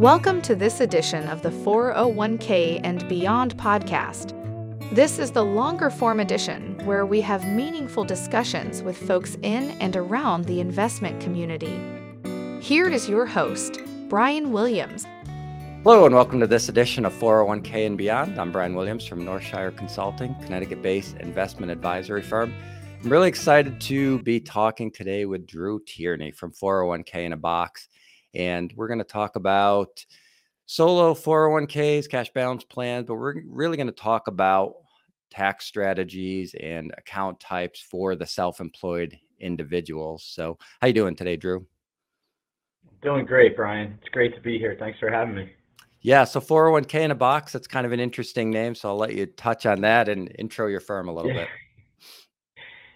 Welcome to this edition of the 401k and Beyond podcast. This is the longer form edition where we have meaningful discussions with folks in and around the investment community. Here is your host, Brian Williams. Hello, and welcome to this edition of 401k and Beyond. I'm Brian Williams from Northshire Consulting, Connecticut based investment advisory firm. I'm really excited to be talking today with Drew Tierney from 401k in a Box. And we're going to talk about solo 401ks, cash balance plans, but we're really going to talk about tax strategies and account types for the self-employed individuals. So, how you doing today, Drew? Doing great, Brian. It's great to be here. Thanks for having me. Yeah, so 401k in a box, that's kind of an interesting name. So I'll let you touch on that and intro your firm a little yeah. bit.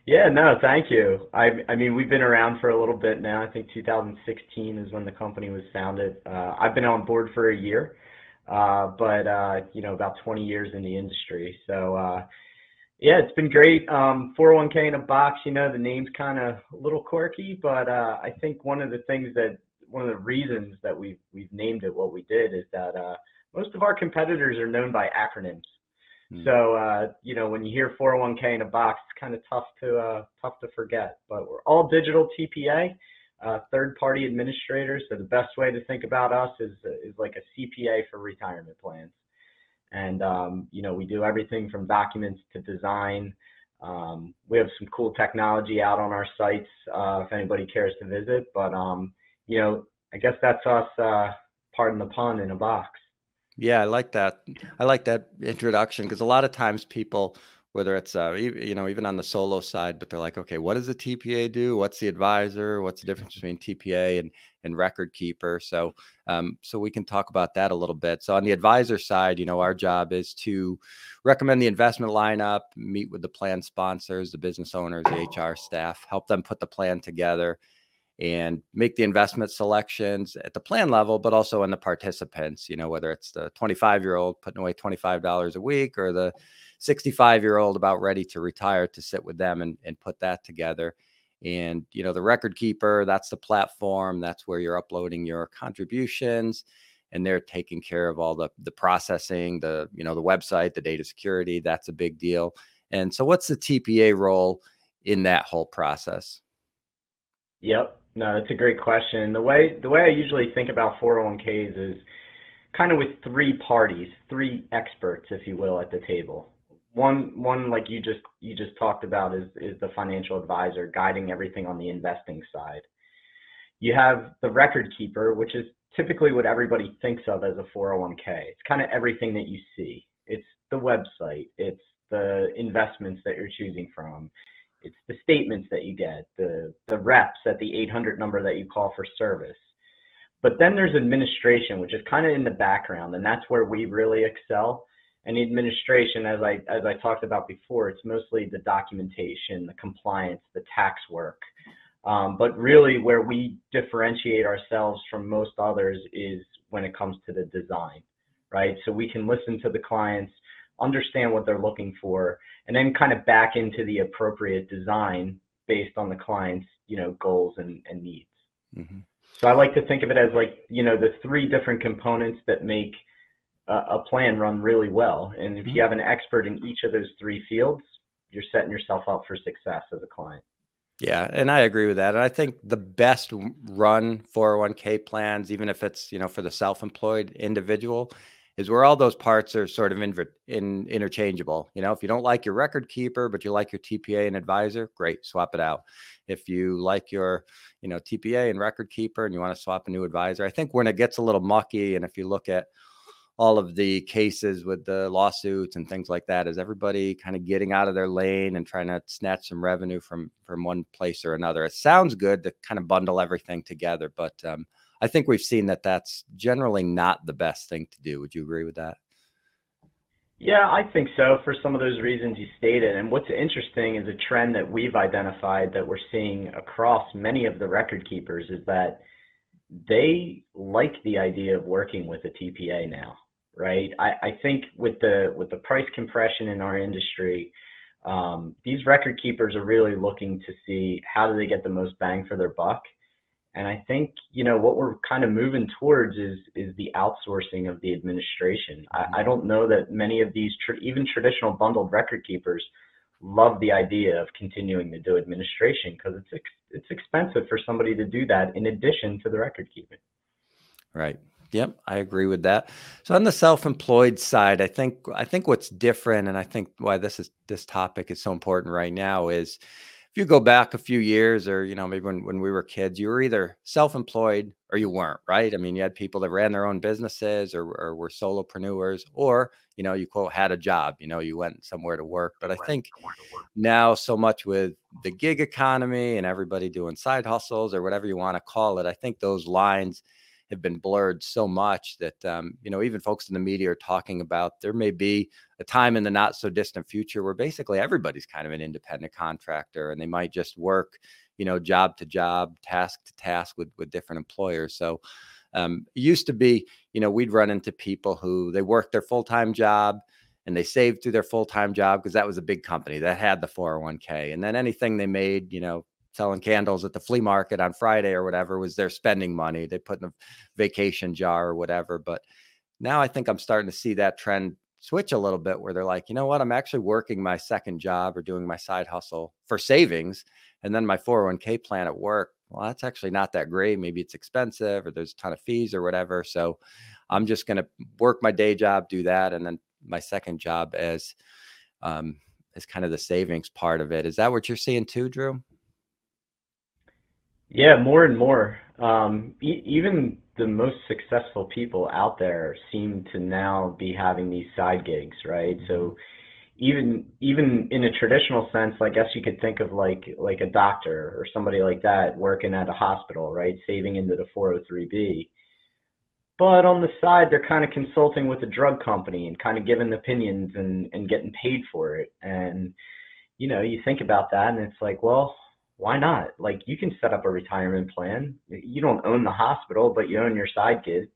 Yeah, no, thank you. I, mean, we've been around for a little bit now. I think 2016 is when the company was founded. Uh, I've been on board for a year, uh, but uh, you know, about 20 years in the industry. So yeah, it's been great. Um, 401k in a box. You know, the name's kind of a little quirky, but I think one of the things that one of the reasons that we've named it what we did is that most of our competitors are known by acronyms. Mm. So uh, you know, when you hear 401k in a box, it's kind of tough to uh, tough to forget. But we're all digital TPA, uh, third-party administrators. So the best way to think about us is is like a CPA for retirement plans. And um, you know, we do everything from documents to design. Um, we have some cool technology out on our sites uh, if anybody cares to visit. But um, you know, I guess that's us. Uh, pardon the pun in a box. Yeah, I like that. I like that introduction because a lot of times people, whether it's uh, you know even on the solo side, but they're like, okay, what does a TPA do? What's the advisor? What's the difference between TPA and and record keeper? So um, so we can talk about that a little bit. So on the advisor side, you know, our job is to recommend the investment lineup, meet with the plan sponsors, the business owners, the HR staff, help them put the plan together and make the investment selections at the plan level, but also in the participants, you know, whether it's the 25 year old putting away $25 a week or the 65 year old about ready to retire to sit with them and, and put that together. And, you know, the record keeper, that's the platform, that's where you're uploading your contributions and they're taking care of all the the processing, the, you know, the website, the data security, that's a big deal. And so what's the TPA role in that whole process? Yep. No, that's a great question. The way I usually think about 401ks is kind of with three parties, three experts, if you will, at the table. One like you just talked about is the financial advisor guiding everything on the investing side. You have the record keeper, which is typically what everybody thinks of as a 401k. It's kind of everything that you see. It's the website, it's the investments that you're choosing from, it's the statements that you get, the the reps at the 800 number that you call for service. But then there's administration, which is kind of in the background, and that's where we really excel. And administration, as I as I talked about before, it's mostly the documentation, the compliance, the tax work. Um, but really, where we differentiate ourselves from most others is when it comes to the design, right? So we can listen to the clients, understand what they're looking for, and then kind of back into the appropriate design based on the client's you know goals and, and needs. Mm-hmm. So I like to think of it as like you know the three different components that make a, a plan run really well. And if mm-hmm. you have an expert in each of those three fields, you're setting yourself up for success as a client. Yeah, and I agree with that. And I think the best run 401k plans, even if it's you know for the self-employed individual, is where all those parts are sort of in, in, interchangeable. You know, if you don't like your record keeper, but you like your TPA and advisor, great, swap it out. If you like your, you know, TPA and record keeper and you want to swap a new advisor, I think when it gets a little mucky, and if you look at all of the cases with the lawsuits and things like that, is everybody kind of getting out of their lane and trying to snatch some revenue from from one place or another? It sounds good to kind of bundle everything together, but um, I think we've seen that that's generally not the best thing to do. Would you agree with that? Yeah, I think so for some of those reasons you stated. And what's interesting is a trend that we've identified that we're seeing across many of the record keepers is that they like the idea of working with a TPA now, right? I, I think with the with the price compression in our industry, um, these record keepers are really looking to see how do they get the most bang for their buck And I think you know what we're kind of moving towards is is the outsourcing of the administration. I, I mm-hmm. don't know that many of these tr- even traditional bundled record keepers love the idea of continuing to do administration because it's ex- it's expensive for somebody to do that in addition to the record keeping. Right. Yep, I agree with that. So on the self-employed side, I think I think what's different, and I think why this is this topic is so important right now is if you go back a few years, or you know maybe when when we were kids, you were either self-employed or you weren't, right? I mean, you had people that ran their own businesses or, or were solopreneurs, or you know you quote had a job, you know you went somewhere to work. But I think now so much with the gig economy and everybody doing side hustles or whatever you want to call it, I think those lines have been blurred so much that um, you know even folks in the media are talking about there may be a time in the not so distant future where basically everybody's kind of an independent contractor and they might just work you know job to job task to task with with different employers. So um, used to be you know we'd run into people who they worked their full-time job and they saved through their full-time job because that was a big company that had the 401k and then anything they made you know selling candles at the flea market on Friday or whatever was their spending money. They put in a vacation jar or whatever. But now I think I'm starting to see that trend switch a little bit where they're like, you know what, I'm actually working my second job or doing my side hustle for savings. And then my 401k plan at work, well, that's actually not that great. Maybe it's expensive or there's a ton of fees or whatever. So I'm just going to work my day job, do that. And then my second job as, um, as kind of the savings part of it. Is that what you're seeing too, Drew? Yeah, more and more. Um, e- even the most successful people out there seem to now be having these side gigs, right? So even even in a traditional sense, I guess you could think of like like a doctor or somebody like that working at a hospital, right? Saving into the 403b. But on the side, they're kind of consulting with a drug company and kind of giving opinions and, and getting paid for it. And, you know, you think about that and it's like, well, why not? Like you can set up a retirement plan. You don't own the hospital, but you own your side gig.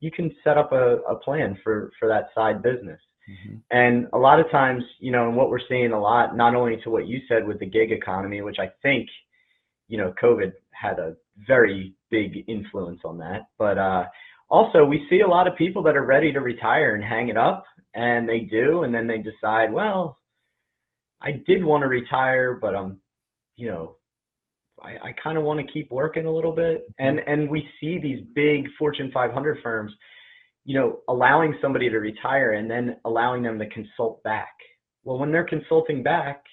You can set up a, a plan for for that side business. Mm-hmm. And a lot of times, you know, and what we're seeing a lot, not only to what you said with the gig economy, which I think, you know, COVID had a very big influence on that, but uh, also we see a lot of people that are ready to retire and hang it up, and they do, and then they decide, well, I did want to retire, but I'm, you know, I, I kind of want to keep working a little bit. And and we see these big Fortune 500 firms, you know, allowing somebody to retire and then allowing them to consult back. Well, when they're consulting back,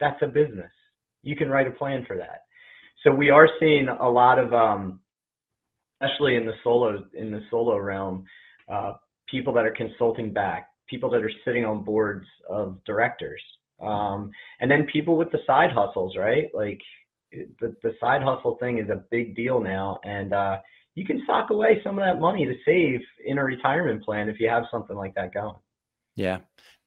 that's a business. You can write a plan for that. So we are seeing a lot of, um, especially in the solo in the solo realm, uh, people that are consulting back, people that are sitting on boards of directors, um, and then people with the side hustles, right? Like the, the side hustle thing is a big deal now and uh, you can sock away some of that money to save in a retirement plan if you have something like that going. Yeah.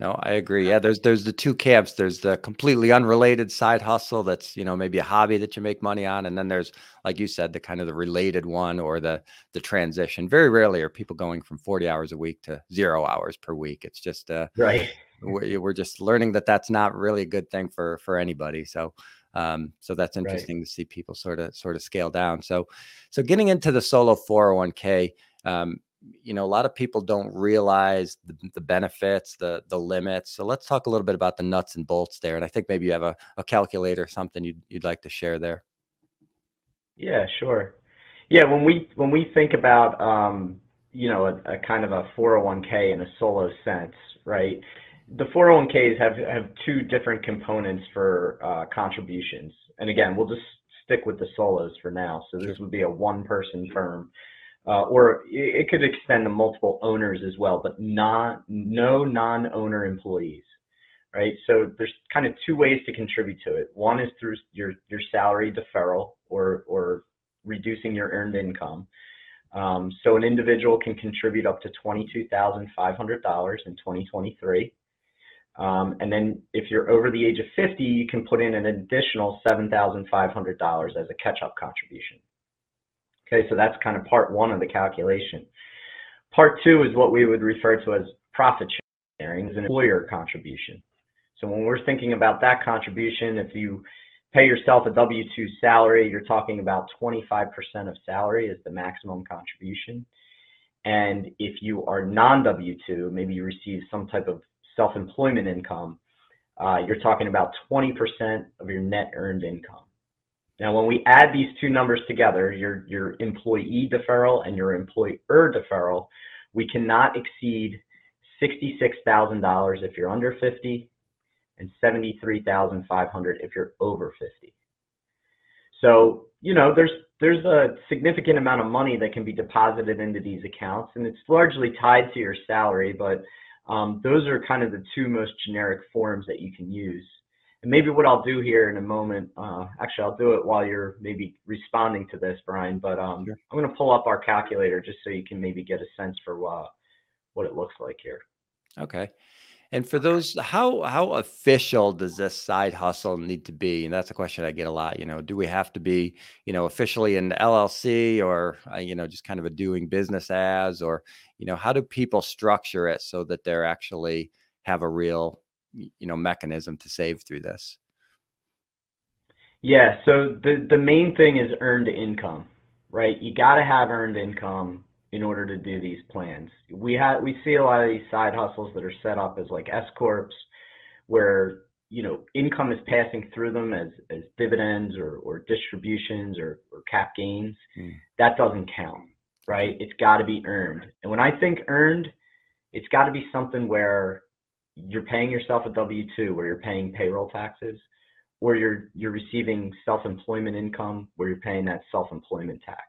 No i agree. Yeah there's there's the two camps. There's the completely unrelated side hustle that's you know maybe a hobby that you make money on and then there's like you said the kind of the related one or the the transition. Very rarely are people going from 40 hours a week to zero hours per week. It's just uh right. we're just learning that that's not really a good thing for for anybody. So um, so that's interesting right. to see people sort of sort of scale down. So, so getting into the solo 401k, um, you know, a lot of people don't realize the, the, benefits, the the limits. So let's talk a little bit about the nuts and bolts there. And I think maybe you have a, a calculator, or something you'd you'd like to share there. Yeah, sure. Yeah, when we when we think about um, you know a, a kind of a 401k in a solo sense, right? The 401ks have have two different components for uh, contributions. And again, we'll just stick with the solos for now. So this would be a one-person firm, uh, or it, could extend to multiple owners as well, but not no non-owner employees, right? So there's kind of two ways to contribute to it. One is through your your salary deferral or or reducing your earned income. Um, so an individual can contribute up to $22,500 in 2023. Um, and then if you're over the age of 50, you can put in an additional $7,500 as a catch-up contribution. Okay, so that's kind of part one of the calculation. Part two is what we would refer to as profit sharing, as an employer contribution. So when we're thinking about that contribution, if you pay yourself a W 2 salary, you're talking about 25% of salary is the maximum contribution. And if you are non W 2, maybe you receive some type of self employment income, uh, you're talking about 20% of your net earned income. Now, when we add these two numbers together, your, your employee deferral and your employer deferral, we cannot exceed $66,000 if you're under 50 and 73,500 if you're over 50. So, you know, there's there's a significant amount of money that can be deposited into these accounts and it's largely tied to your salary, but um, those are kind of the two most generic forms that you can use. And maybe what I'll do here in a moment, uh, actually, I'll do it while you're maybe responding to this, Brian, but um, sure. I'm going to pull up our calculator just so you can maybe get a sense for uh, what it looks like here. Okay. And for those, how how official does this side hustle need to be? And that's a question I get a lot. You know, do we have to be, you know, officially in LLC, or uh, you know, just kind of a doing business as, or you know, how do people structure it so that they're actually have a real, you know, mechanism to save through this? Yeah. So the the main thing is earned income, right? You got to have earned income in order to do these plans. We have we see a lot of these side hustles that are set up as like S corps, where you know income is passing through them as as dividends or or distributions or or cap gains. Mm. That doesn't count, right? It's got to be earned. And when I think earned, it's got to be something where you're paying yourself a W two, where you're paying payroll taxes, or you're you're receiving self employment income, where you're paying that self employment tax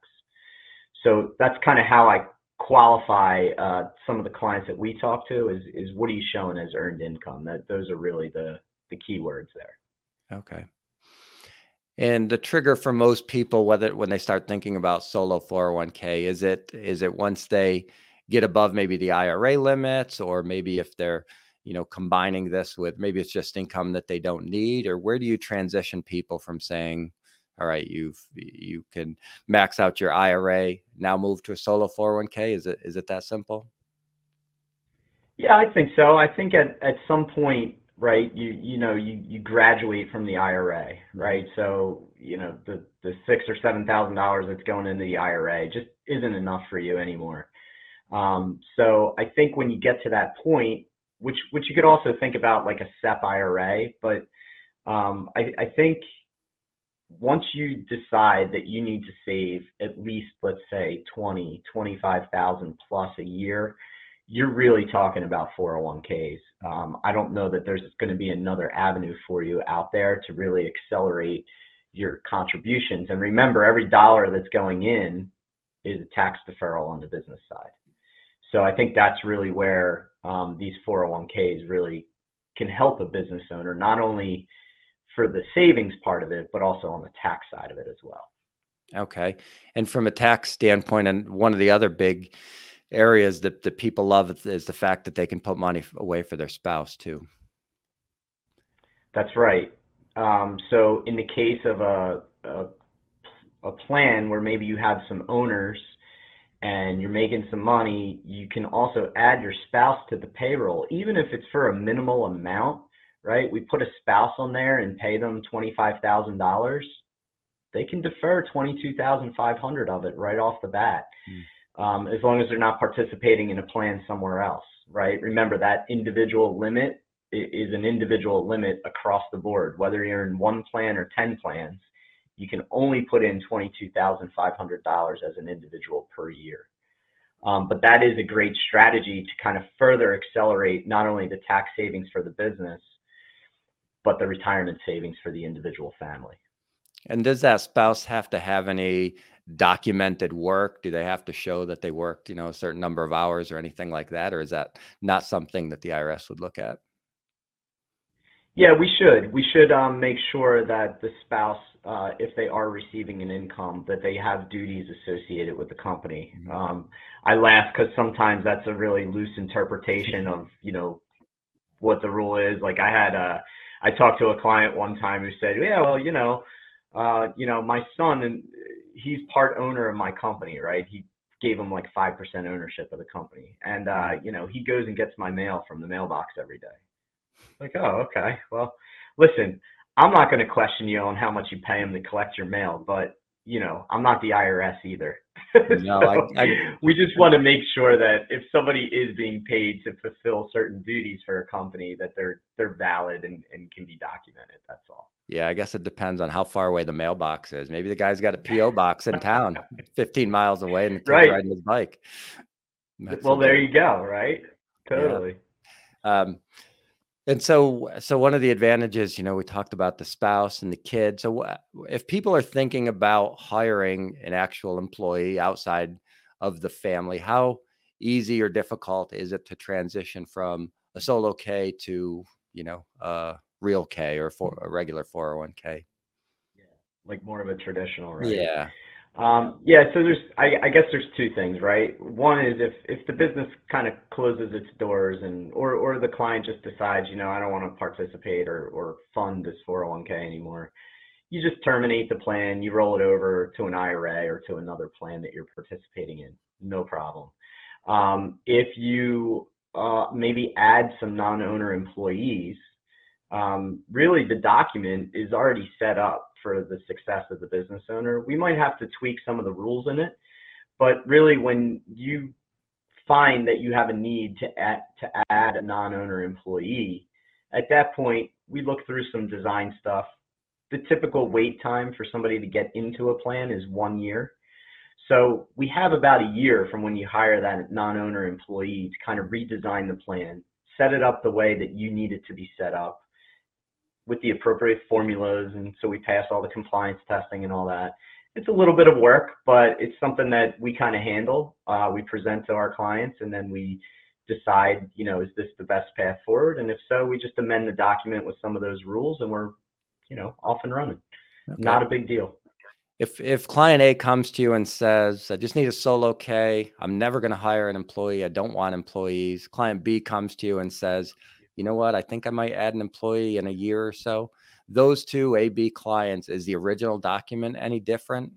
so that's kind of how I qualify uh, some of the clients that we talk to is is what are you showing as earned income? That those are really the the key words there. Okay. And the trigger for most people, whether when they start thinking about solo 401k, is it is it once they get above maybe the IRA limits, or maybe if they're you know combining this with maybe it's just income that they don't need, or where do you transition people from saying all right, you've you can max out your IRA, now move to a solo 401k. Is it is it that simple? Yeah, I think so. I think at, at some point, right, you you know, you, you graduate from the IRA, right? So, you know, the, the six or seven thousand dollars that's going into the IRA just isn't enough for you anymore. Um, so I think when you get to that point, which which you could also think about like a SEP IRA, but um, I, I think once you decide that you need to save at least let's say 20 25000 plus a year you're really talking about 401ks um, i don't know that there's going to be another avenue for you out there to really accelerate your contributions. And remember every dollar that's going in is a tax deferral on the business side. So i think that's really where um, these 401ks really can help a business owner not only for the savings part of it, but also on the tax side of it as well. Okay. And from a tax standpoint, and one of the other big areas that, that people love is the fact that they can put money away for their spouse too. That's right. Um, so in the case of a, a, a plan where maybe you have some owners and you're making some money, you can also add your spouse to the payroll, even if it's for a minimal amount right? We put a spouse on there and pay them $25,000. They can defer 22,500 of it right off the bat. Mm. Um, as long as they're not participating in a plan somewhere else, right? Remember that individual limit is an individual limit across the board. Whether you're in one plan or 10 plans, you can only put in $22,500 as an individual per year. Um, but that is a great strategy to kind of further accelerate not only the tax savings for the business, but the retirement savings for the individual family. And does that spouse have to have any documented work? Do they have to show that they worked, you know, a certain number of hours or anything like that? Or is that not something that the IRS would look at? Yeah, we should. We should um, make sure that the spouse, uh, if they are receiving an income, that they have duties associated with the company. Mm-hmm. Um, I laugh because sometimes that's a really loose interpretation of, you know, what the rule is. Like I had a I talked to a client one time who said, "Yeah, well, you know, uh, you know, my son and he's part owner of my company, right? He gave him like five percent ownership of the company, and uh, you know, he goes and gets my mail from the mailbox every day." Like, oh, okay. Well, listen, I'm not going to question you on how much you pay him to collect your mail, but you know, I'm not the IRS either. No, so I- I- we just want to make sure that if somebody is being paid to fulfill certain duties for a company, that they're they're valid and, and can be documented. That's all. Yeah, I guess it depends on how far away the mailbox is. Maybe the guy's got a PO box in town, 15 miles away, and the kid's Right. riding his bike. That's well, there you go. Right. Totally. Um, and so, so one of the advantages, you know, we talked about the spouse and the kid. So, if people are thinking about hiring an actual employee outside of the family, how easy or difficult is it to transition from a solo K to, you know, a real K or mm. for a regular 401k? Yeah, Like more of a traditional, right? Yeah. Um, yeah, so there's, I, guess there's two things, right? One is if, the business kind of closes its doors and, or, the client just decides, you know, I don't want to participate or, or fund this 401k anymore, you just terminate the plan, you roll it over to an IRA or to another plan that you're participating in, no problem. Um, if you uh, maybe add some non-owner employees, um, really the document is already set up for the success of the business owner. We might have to tweak some of the rules in it, but really when you find that you have a need to add, to add a non-owner employee, at that point we look through some design stuff. The typical wait time for somebody to get into a plan is one year. So we have about a year from when you hire that non-owner employee to kind of redesign the plan, set it up the way that you need it to be set up with the appropriate formulas. And so we pass all the compliance testing and all that. It's a little bit of work, but it's something that we kind of handle. Uh, we present to our clients and then we decide, you know, is this the best path forward? And if so, we just amend the document with some of those rules and we're, you know, off and running. Okay. Not a big deal. If if client A comes to you and says, "I just need a solo K. I'm never going to hire an employee. I don't want employees." Client B comes to you and says, "You know what? I think I might add an employee in a year or so." Those two A B clients is the original document any different?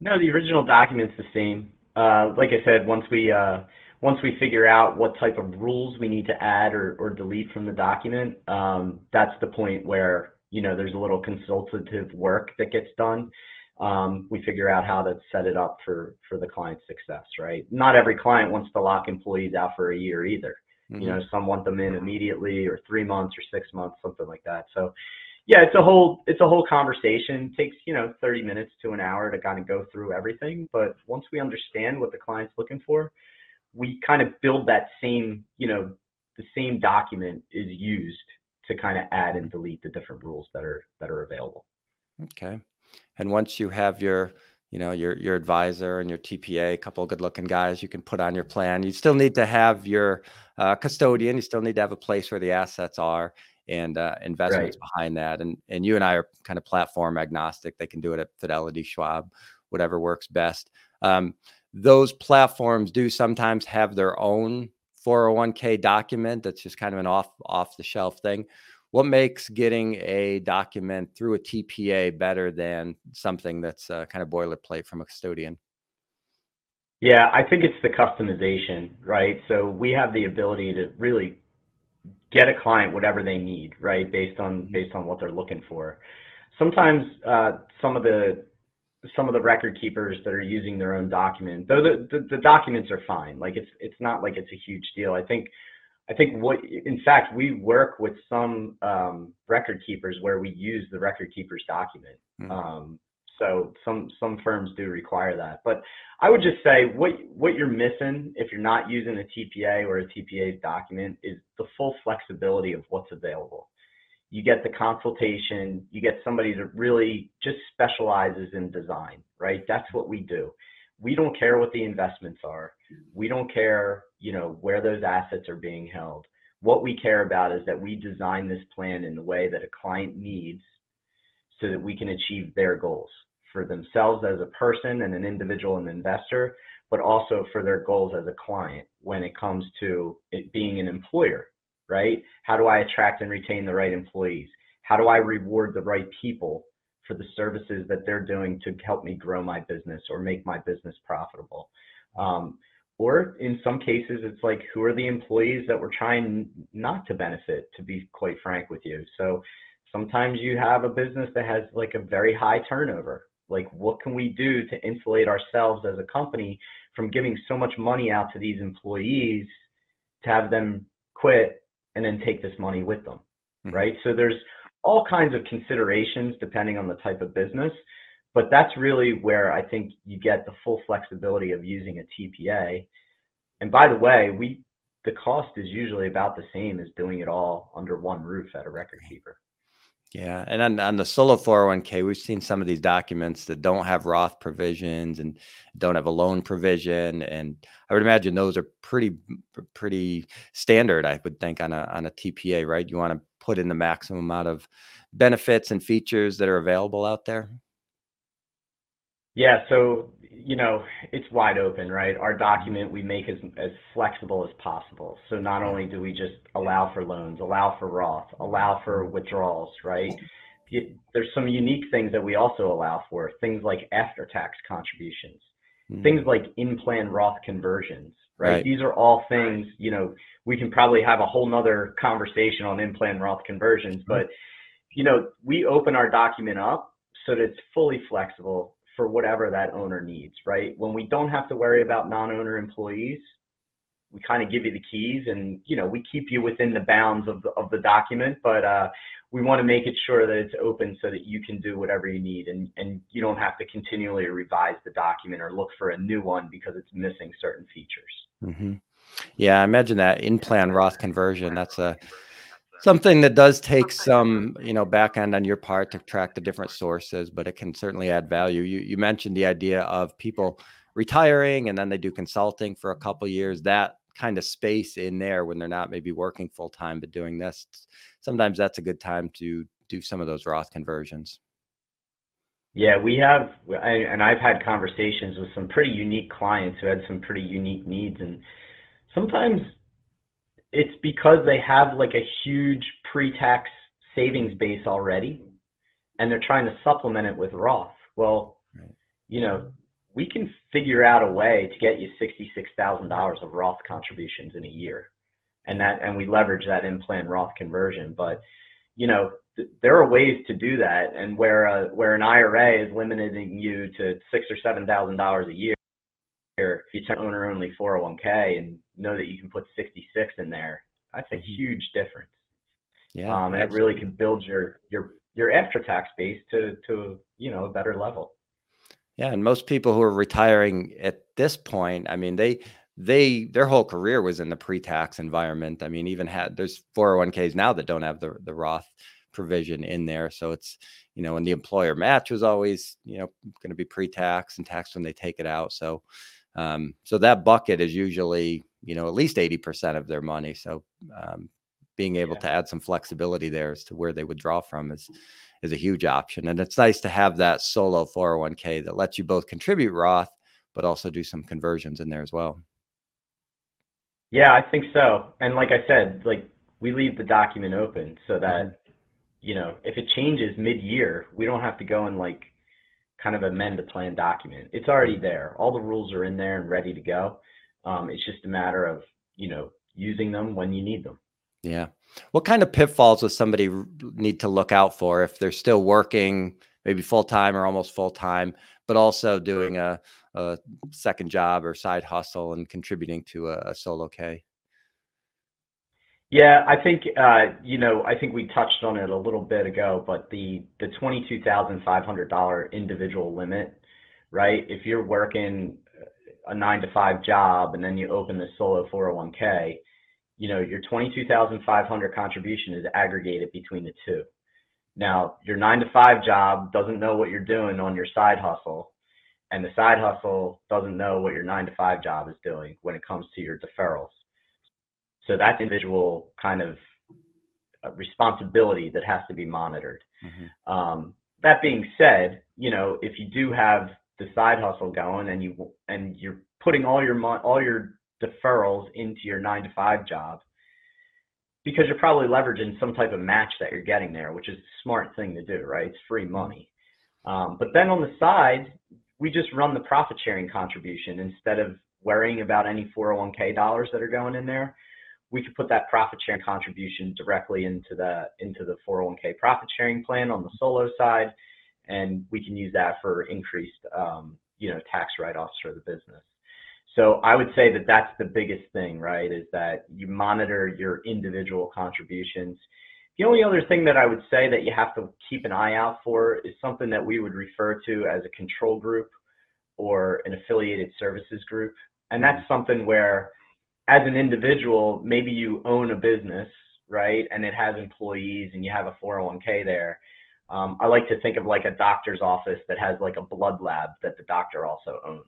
No, the original document's the same. Uh, like I said, once we uh, once we figure out what type of rules we need to add or, or delete from the document, um, that's the point where you know there's a little consultative work that gets done. Um, we figure out how to set it up for for the client's success. Right? Not every client wants to lock employees out for a year either. Mhm. You know, some want them in immediately or three months or six months, something like that. So yeah, it's a whole it's a whole conversation. It takes, you know, 30 minutes to an hour to kind of go through everything. But once we understand what the client's looking for, we kind of build that same, you know, the same document is used to kind of add and delete the different rules that are that are available. Okay. And once you have your, you know, your your advisor and your TPA, a couple of good-looking guys you can put on your plan. You still need to have your uh, custodian. You still need to have a place where the assets are and uh, investments behind that. And and you and I are kind of platform agnostic. They can do it at Fidelity, Schwab, whatever works best. Um, those platforms do sometimes have their own 401k document that's just kind of an off off the shelf thing what makes getting a document through a TPA better than something that's uh, kind of boilerplate from a custodian? Yeah, I think it's the customization, right? So we have the ability to really get a client whatever they need, right? Based on based on what they're looking for. Sometimes uh, some of the some of the record keepers that are using their own document, though the, the, the documents are fine. Like it's it's not like it's a huge deal. I think I think what in fact we work with some um, record keepers where we use the record keeper's document. Mm. Um, so some some firms do require that. But I would just say what what you're missing if you're not using a TPA or a TPA document is the full flexibility of what's available. You get the consultation, you get somebody that really just specializes in design, right? That's what we do. We don't care what the investments are. We don't care, you know, where those assets are being held. What we care about is that we design this plan in the way that a client needs so that we can achieve their goals for themselves as a person and an individual and investor, but also for their goals as a client when it comes to it being an employer, right? How do I attract and retain the right employees? How do I reward the right people for the services that they're doing to help me grow my business or make my business profitable? Um, or in some cases, it's like, who are the employees that we're trying not to benefit, to be quite frank with you? So sometimes you have a business that has like a very high turnover. Like, what can we do to insulate ourselves as a company from giving so much money out to these employees to have them quit and then take this money with them? Mm-hmm. Right. So there's all kinds of considerations depending on the type of business. But that's really where I think you get the full flexibility of using a TPA. And by the way, we the cost is usually about the same as doing it all under one roof at a record keeper. Yeah, and on, on the solo 401k, we've seen some of these documents that don't have Roth provisions and don't have a loan provision, and I would imagine those are pretty pretty standard. I would think on a on a TPA, right? You want to put in the maximum amount of benefits and features that are available out there. Yeah, so you know, it's wide open, right? Our document we make as as flexible as possible. So not only do we just allow for loans, allow for Roth, allow for withdrawals, right? There's some unique things that we also allow for, things like after tax contributions, mm-hmm. things like in plan Roth conversions, right? right? These are all things, you know, we can probably have a whole nother conversation on in plan Roth conversions, mm-hmm. but you know, we open our document up so that it's fully flexible for whatever that owner needs, right? When we don't have to worry about non-owner employees, we kind of give you the keys and you know we keep you within the bounds of the of the document but uh, we want to make it sure that it's open so that you can do whatever you need and and you don't have to continually revise the document or look for a new one because it's missing certain features mm-hmm. yeah i imagine that in plan roth conversion that's a something that does take some you know back end on your part to track the different sources but it can certainly add value. You, you mentioned the idea of people retiring and then they do consulting for a couple years that kind of space in there when they're not maybe working full time but doing this sometimes that's a good time to do some of those roth conversions. Yeah we have and i've had conversations with some pretty unique clients who had some pretty unique needs and sometimes it's because they have like a huge pre-tax savings base already and they're trying to supplement it with Roth. Well, right. you know, we can figure out a way to get you $66,000 of Roth contributions in a year. And that and we leverage that in plan Roth conversion, but you know, th- there are ways to do that and where a, where an IRA is limiting you to 6 or $7,000 a year if you turn owner only 401k and know that you can put 66 in there, that's a mm-hmm. huge difference. Yeah, um, and it really can build your your your after tax base to to you know a better level. Yeah, and most people who are retiring at this point, I mean, they they their whole career was in the pre-tax environment. I mean, even had there's 401ks now that don't have the the Roth provision in there. So it's, you know, and the employer match was always, you know, going to be pre-tax and taxed when they take it out. So um, so that bucket is usually, you know, at least 80% of their money. So um, being able yeah. to add some flexibility there as to where they withdraw from is is a huge option. And it's nice to have that solo 401k that lets you both contribute Roth, but also do some conversions in there as well. Yeah, I think so. And like I said, like we leave the document open so that, mm-hmm. you know, if it changes mid year, we don't have to go and like kind of amend the plan document. It's already there. All the rules are in there and ready to go. Um, it's just a matter of you know using them when you need them. Yeah. What kind of pitfalls does somebody need to look out for if they're still working, maybe full time or almost full time, but also doing a, a, second job or side hustle and contributing to a, a solo K? Yeah, I think uh, you know, I think we touched on it a little bit ago, but the the twenty-two thousand five hundred dollar individual limit, right? If you're working a nine to five job and then you open the solo 401k, you know, your 22,500 contribution is aggregated between the two. Now, your nine to five job doesn't know what you're doing on your side hustle, and the side hustle doesn't know what your nine to five job is doing when it comes to your deferrals. So that's individual kind of uh, responsibility that has to be monitored. Mm-hmm. Um, that being said, you know, if you do have the side hustle going and you and you're putting all your all your deferrals into your nine to five job, because you're probably leveraging some type of match that you're getting there, which is a smart thing to do, right? It's free money. Um, but then on the side, we just run the profit sharing contribution instead of worrying about any 401k dollars that are going in there we could put that profit sharing contribution directly into the into the 401k profit sharing plan on the solo side, and we can use that for increased um, you know tax write-offs for the business. So I would say that that's the biggest thing, right? Is that you monitor your individual contributions. The only other thing that I would say that you have to keep an eye out for is something that we would refer to as a control group or an affiliated services group. And that's something where as an individual, maybe you own a business, right? And it has employees and you have a 401k there. Um, I like to think of like a doctor's office that has like a blood lab that the doctor also owns.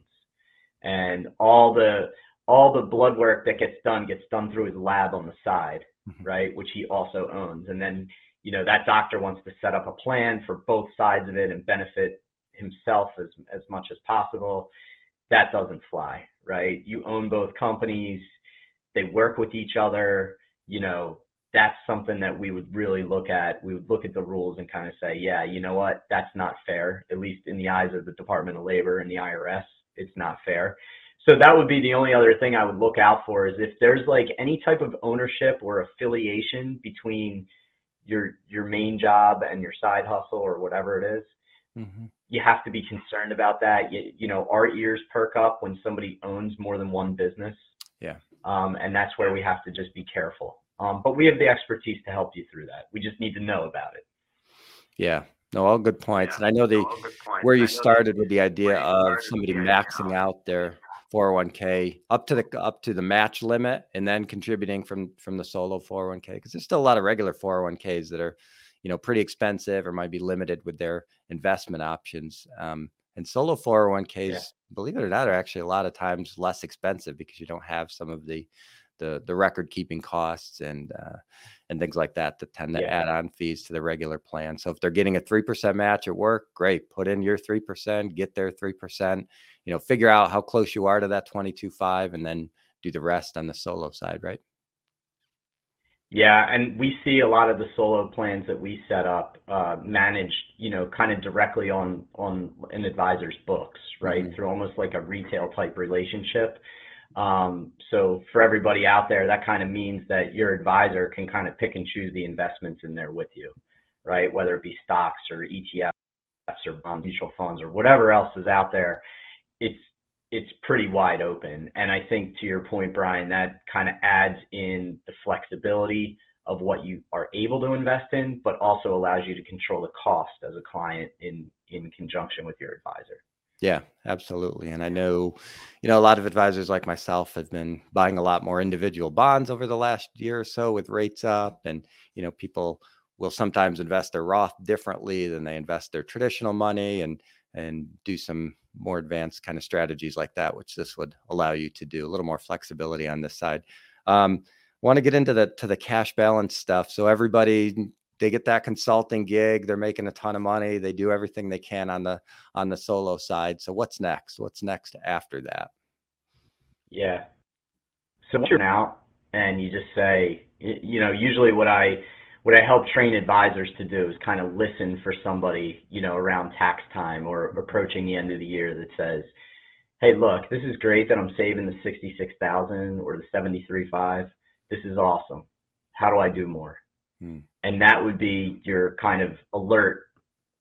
And all the all the blood work that gets done gets done through his lab on the side, mm-hmm. right? Which he also owns. And then, you know, that doctor wants to set up a plan for both sides of it and benefit himself as as much as possible. That doesn't fly, right? You own both companies they work with each other, you know, that's something that we would really look at. We would look at the rules and kind of say, yeah, you know what, that's not fair, at least in the eyes of the Department of Labor and the IRS, it's not fair. So that would be the only other thing I would look out for is if there's like any type of ownership or affiliation between your your main job and your side hustle or whatever it is, mm-hmm. you have to be concerned about that. You, you know, our ears perk up when somebody owns more than one business. Yeah. Um, and that's where we have to just be careful. Um, but we have the expertise to help you through that. We just need to know about it. Yeah. No, all good points. Yeah. And I know the where you started with the idea of somebody maxing out their 401k up to the up to the match limit and then contributing from from the solo 401k because there's still a lot of regular 401ks that are you know pretty expensive or might be limited with their investment options um, and solo 401ks, yeah. believe it or not, are actually a lot of times less expensive because you don't have some of the the the record keeping costs and uh, and things like that that tend to yeah. add on fees to the regular plan. So if they're getting a three percent match at work, great. Put in your three percent, get their three percent. You know, figure out how close you are to that twenty two five, and then do the rest on the solo side, right? Yeah, and we see a lot of the solo plans that we set up uh, managed, you know, kind of directly on on an advisor's books, right? Mm-hmm. Through almost like a retail type relationship. Um, so for everybody out there, that kind of means that your advisor can kind of pick and choose the investments in there with you, right? Whether it be stocks or ETFs or mutual funds or whatever else is out there, it's it's pretty wide open. And I think to your point, Brian, that kind of adds in the flexibility of what you are able to invest in, but also allows you to control the cost as a client in in conjunction with your advisor. Yeah, absolutely. And I know, you know, a lot of advisors like myself have been buying a lot more individual bonds over the last year or so with rates up. And, you know, people will sometimes invest their Roth differently than they invest their traditional money and and do some more advanced kind of strategies like that, which this would allow you to do a little more flexibility on this side. Um, want to get into the to the cash balance stuff. So everybody they get that consulting gig, they're making a ton of money, they do everything they can on the on the solo side. So what's next? What's next after that? Yeah. So you're out and you just say, you know, usually what I what I help train advisors to do is kind of listen for somebody, you know, around tax time or approaching the end of the year that says, "Hey, look, this is great that I'm saving the 66,000 or the 73.5. This is awesome. How do I do more?" Hmm. And that would be your kind of alert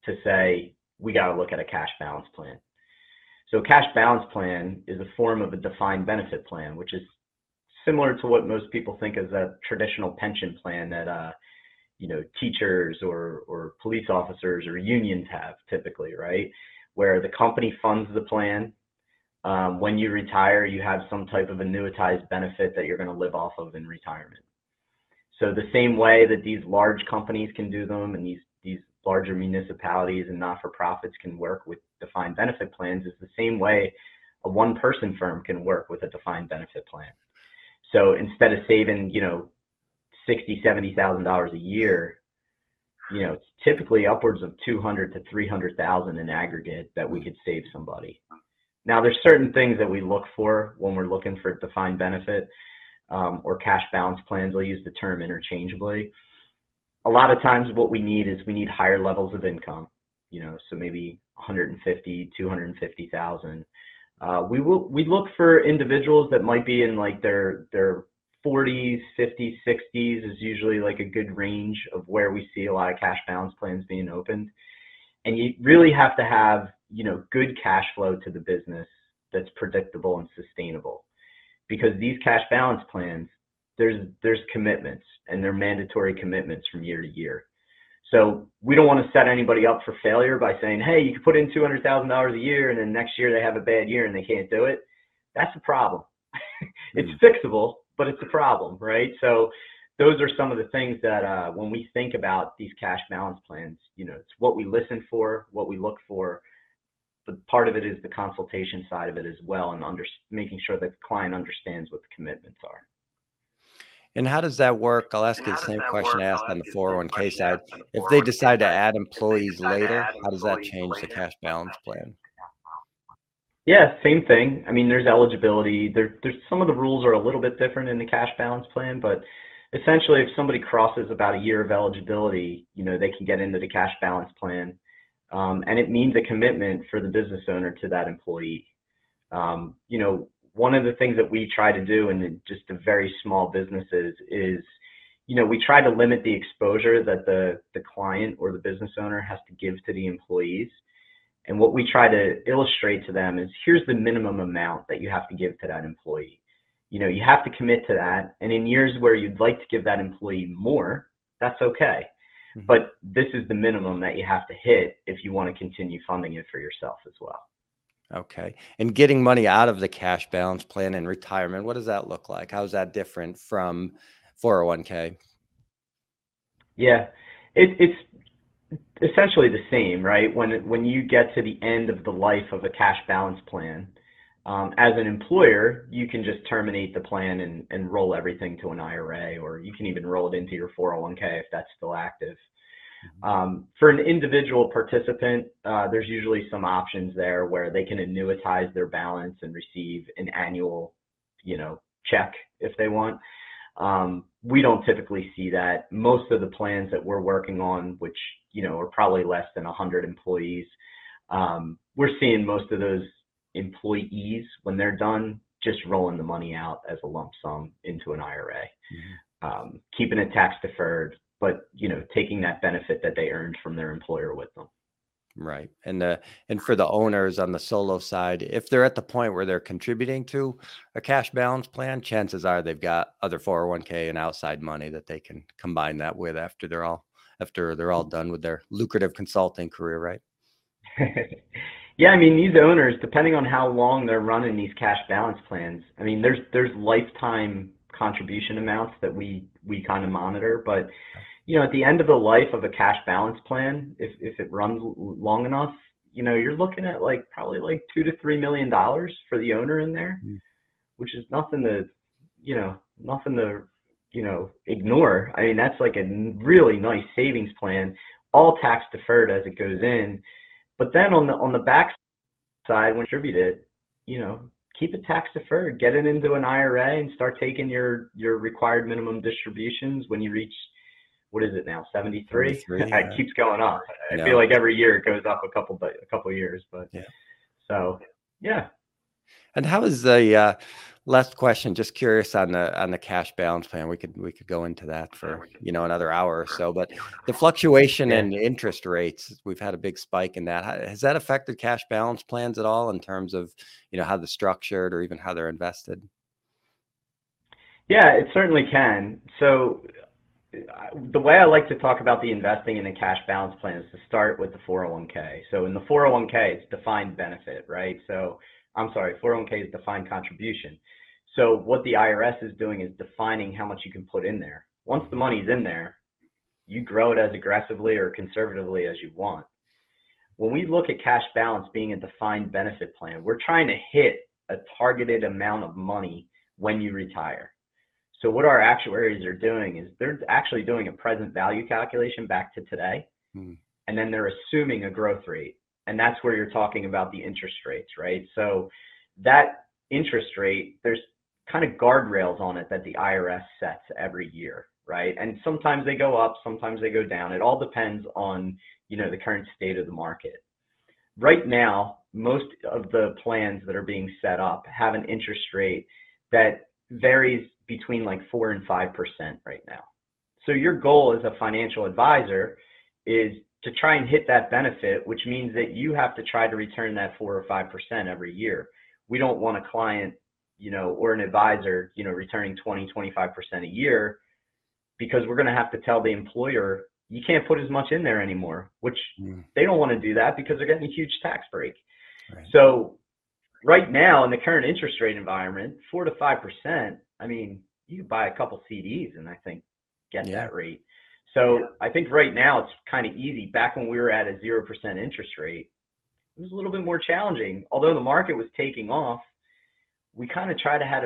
to say, "We got to look at a cash balance plan." So, a cash balance plan is a form of a defined benefit plan, which is similar to what most people think as a traditional pension plan that uh, you know teachers or or police officers or unions have typically right where the company funds the plan um, when you retire you have some type of annuitized benefit that you're going to live off of in retirement so the same way that these large companies can do them and these these larger municipalities and not-for-profits can work with defined benefit plans is the same way a one person firm can work with a defined benefit plan so instead of saving you know sixty, seventy thousand dollars a year, you know, it's typically upwards of two hundred to three hundred thousand in aggregate that we could save somebody. Now, there's certain things that we look for when we're looking for defined benefit um, or cash balance plans. I'll use the term interchangeably. A lot of times, what we need is we need higher levels of income. You know, so maybe 150, 250,000. Uh, we will we look for individuals that might be in like their their 40s, 50s, 60s is usually like a good range of where we see a lot of cash balance plans being opened. And you really have to have, you know, good cash flow to the business that's predictable and sustainable. Because these cash balance plans, there's there's commitments and they're mandatory commitments from year to year. So we don't want to set anybody up for failure by saying, hey, you can put in $200,000 a year and then next year they have a bad year and they can't do it. That's a problem. it's mm. fixable, but it's a problem, right? So those are some of the things that uh, when we think about these cash balance plans, you know, it's what we listen for, what we look for, but part of it is the consultation side of it as well, and under, making sure that the client understands what the commitments are. And how does that work? I'll ask you the same oh question I asked on the 401k side. If they decide to add employees later, how does that change the cash balance plan? Yeah, same thing. I mean, there's eligibility. There, there's some of the rules are a little bit different in the cash balance plan, but essentially, if somebody crosses about a year of eligibility, you know, they can get into the cash balance plan, um, and it means a commitment for the business owner to that employee. Um, you know, one of the things that we try to do in just the very small businesses is, you know, we try to limit the exposure that the the client or the business owner has to give to the employees. And what we try to illustrate to them is here's the minimum amount that you have to give to that employee. You know, you have to commit to that. And in years where you'd like to give that employee more, that's okay. Mm-hmm. But this is the minimum that you have to hit if you want to continue funding it for yourself as well. Okay. And getting money out of the cash balance plan in retirement, what does that look like? How is that different from 401k? Yeah, it, it's essentially the same, right? When when you get to the end of the life of a cash balance plan, um, as an employer, you can just terminate the plan and, and roll everything to an IRA, or you can even roll it into your 401k if that's still active. Mm-hmm. Um, for an individual participant, uh, there's usually some options there where they can annuitize their balance and receive an annual, you know, check if they want. Um, we don't typically see that. Most of the plans that we're working on, which you know are probably less than 100 employees, um, we're seeing most of those employees when they're done just rolling the money out as a lump sum into an IRA, mm-hmm. um, keeping it tax deferred, but you know taking that benefit that they earned from their employer with them. Right. And the and for the owners on the solo side, if they're at the point where they're contributing to a cash balance plan, chances are they've got other 401k and outside money that they can combine that with after they're all after they're all done with their lucrative consulting career, right? yeah, I mean these owners, depending on how long they're running these cash balance plans, I mean there's there's lifetime contribution amounts that we we kind of monitor, but you know, at the end of the life of a cash balance plan, if if it runs long enough, you know, you're looking at like probably like two to three million dollars for the owner in there, mm. which is nothing to, you know, nothing to, you know, ignore. I mean, that's like a really nice savings plan, all tax deferred as it goes in. But then on the on the back side, when you distribute it, you know, keep it tax deferred, get it into an IRA, and start taking your your required minimum distributions when you reach what is it now 73, 73 yeah. it keeps going up. I no. feel like every year it goes up a couple but a couple years but yeah. so yeah. And how is the uh, last question just curious on the on the cash balance plan we could we could go into that for you know another hour or so but the fluctuation yeah. in interest rates we've had a big spike in that has that affected cash balance plans at all in terms of you know how they're structured or even how they're invested yeah it certainly can so uh, the way I like to talk about the investing in a cash balance plan is to start with the 401k. So in the 401k, it's defined benefit, right? So I'm sorry, 401k is defined contribution. So what the IRS is doing is defining how much you can put in there. Once the money's in there, you grow it as aggressively or conservatively as you want. When we look at cash balance being a defined benefit plan, we're trying to hit a targeted amount of money when you retire. So what our actuaries are doing is they're actually doing a present value calculation back to today, hmm. and then they're assuming a growth rate, and that's where you're talking about the interest rates, right? So that interest rate, there's kind of guardrails on it that the IRS sets every year, right? And sometimes they go up, sometimes they go down. It all depends on you know the current state of the market. Right now, most of the plans that are being set up have an interest rate that varies between like four and five percent right now. So your goal as a financial advisor is to try and hit that benefit, which means that you have to try to return that four or five percent every year. We don't want a client, you know, or an advisor, you know, returning 20, 25 percent a year because we're going to have to tell the employer you can't put as much in there anymore, which mm. they don't want to do that because they're getting a huge tax break. Right. So right now in the current interest rate environment, four to five percent. I mean, you buy a couple CDs and I think get yeah. that rate. So yeah. I think right now it's kind of easy. Back when we were at a zero percent interest rate, it was a little bit more challenging. Although the market was taking off, we kind of tried to have,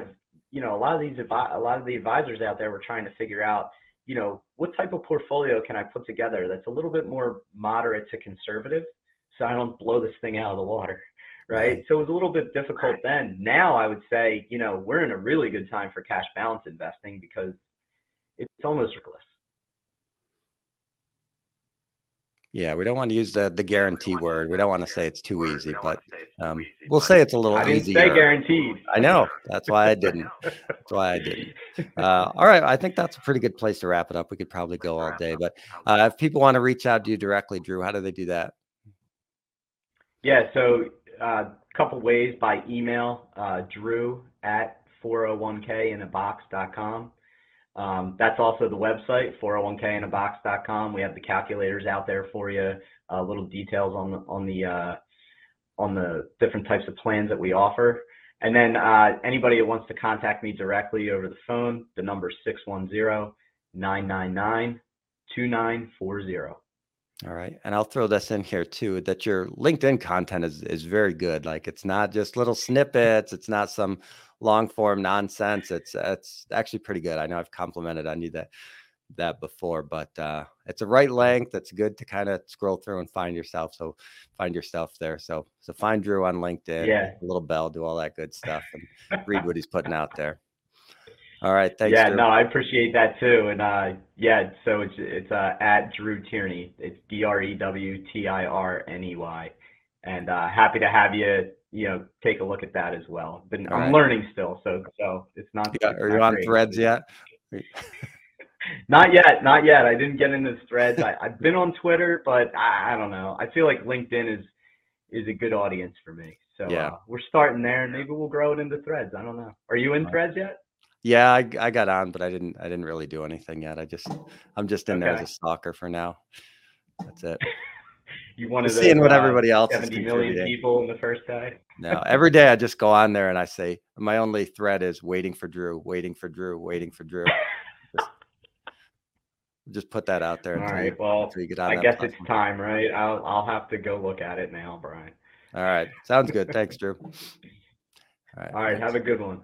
you know, a lot of these a lot of the advisors out there were trying to figure out, you know, what type of portfolio can I put together that's a little bit more moderate to conservative, so I don't blow this thing out of the water right? So it was a little bit difficult then. Now I would say, you know, we're in a really good time for cash balance investing because it's almost ridiculous. Yeah, we don't want to use the the guarantee word. We don't want to say it's too easy, but um, we'll say it's a little easy. I easier. Say guaranteed. I know. That's why I didn't. That's why I didn't. Uh, all right, I think that's a pretty good place to wrap it up. We could probably go all day, but uh, if people want to reach out to you directly, Drew, how do they do that? Yeah, so a uh, couple ways by email, uh, drew at 401kinabox.com. Um, that's also the website, 401kinabox.com. We have the calculators out there for you, uh, little details on the, on the, uh, on the different types of plans that we offer. And then uh, anybody that wants to contact me directly over the phone, the number is 610 999 2940. All right. And I'll throw this in here too that your LinkedIn content is is very good. Like it's not just little snippets, it's not some long form nonsense. It's it's actually pretty good. I know I've complimented on you that that before, but uh it's a right length. It's good to kind of scroll through and find yourself. So find yourself there. So so find Drew on LinkedIn, yeah. a little bell, do all that good stuff and read what he's putting out there. All right, thanks. Yeah, Drew. no, I appreciate that too. And uh, yeah, so it's it's uh, at Drew Tirney. It's D R E W T I R N E Y, and uh, happy to have you. You know, take a look at that as well. But I'm right. learning still, so so it's not. Yeah, it's are not you on great. Threads yet? not yet, not yet. I didn't get into Threads. I, have been on Twitter, but I, I, don't know. I feel like LinkedIn is is a good audience for me. So yeah. Uh, we're starting there, and maybe we'll grow it into Threads. I don't know. Are you in Threads yet? Yeah, I, I got on, but I didn't I didn't really do anything yet. I just I'm just in there as a stalker for now. That's it. you wanted seeing what uh, everybody else is 70 million people in the first day. no, every day I just go on there and I say my only thread is waiting for Drew, waiting for Drew, waiting for Drew. just, just put that out there. All right. You, well, I guess platform. it's time, right? I'll I'll have to go look at it now, Brian. All right. Sounds good. Thanks, Drew. All right. All right. Thanks. Have a good one.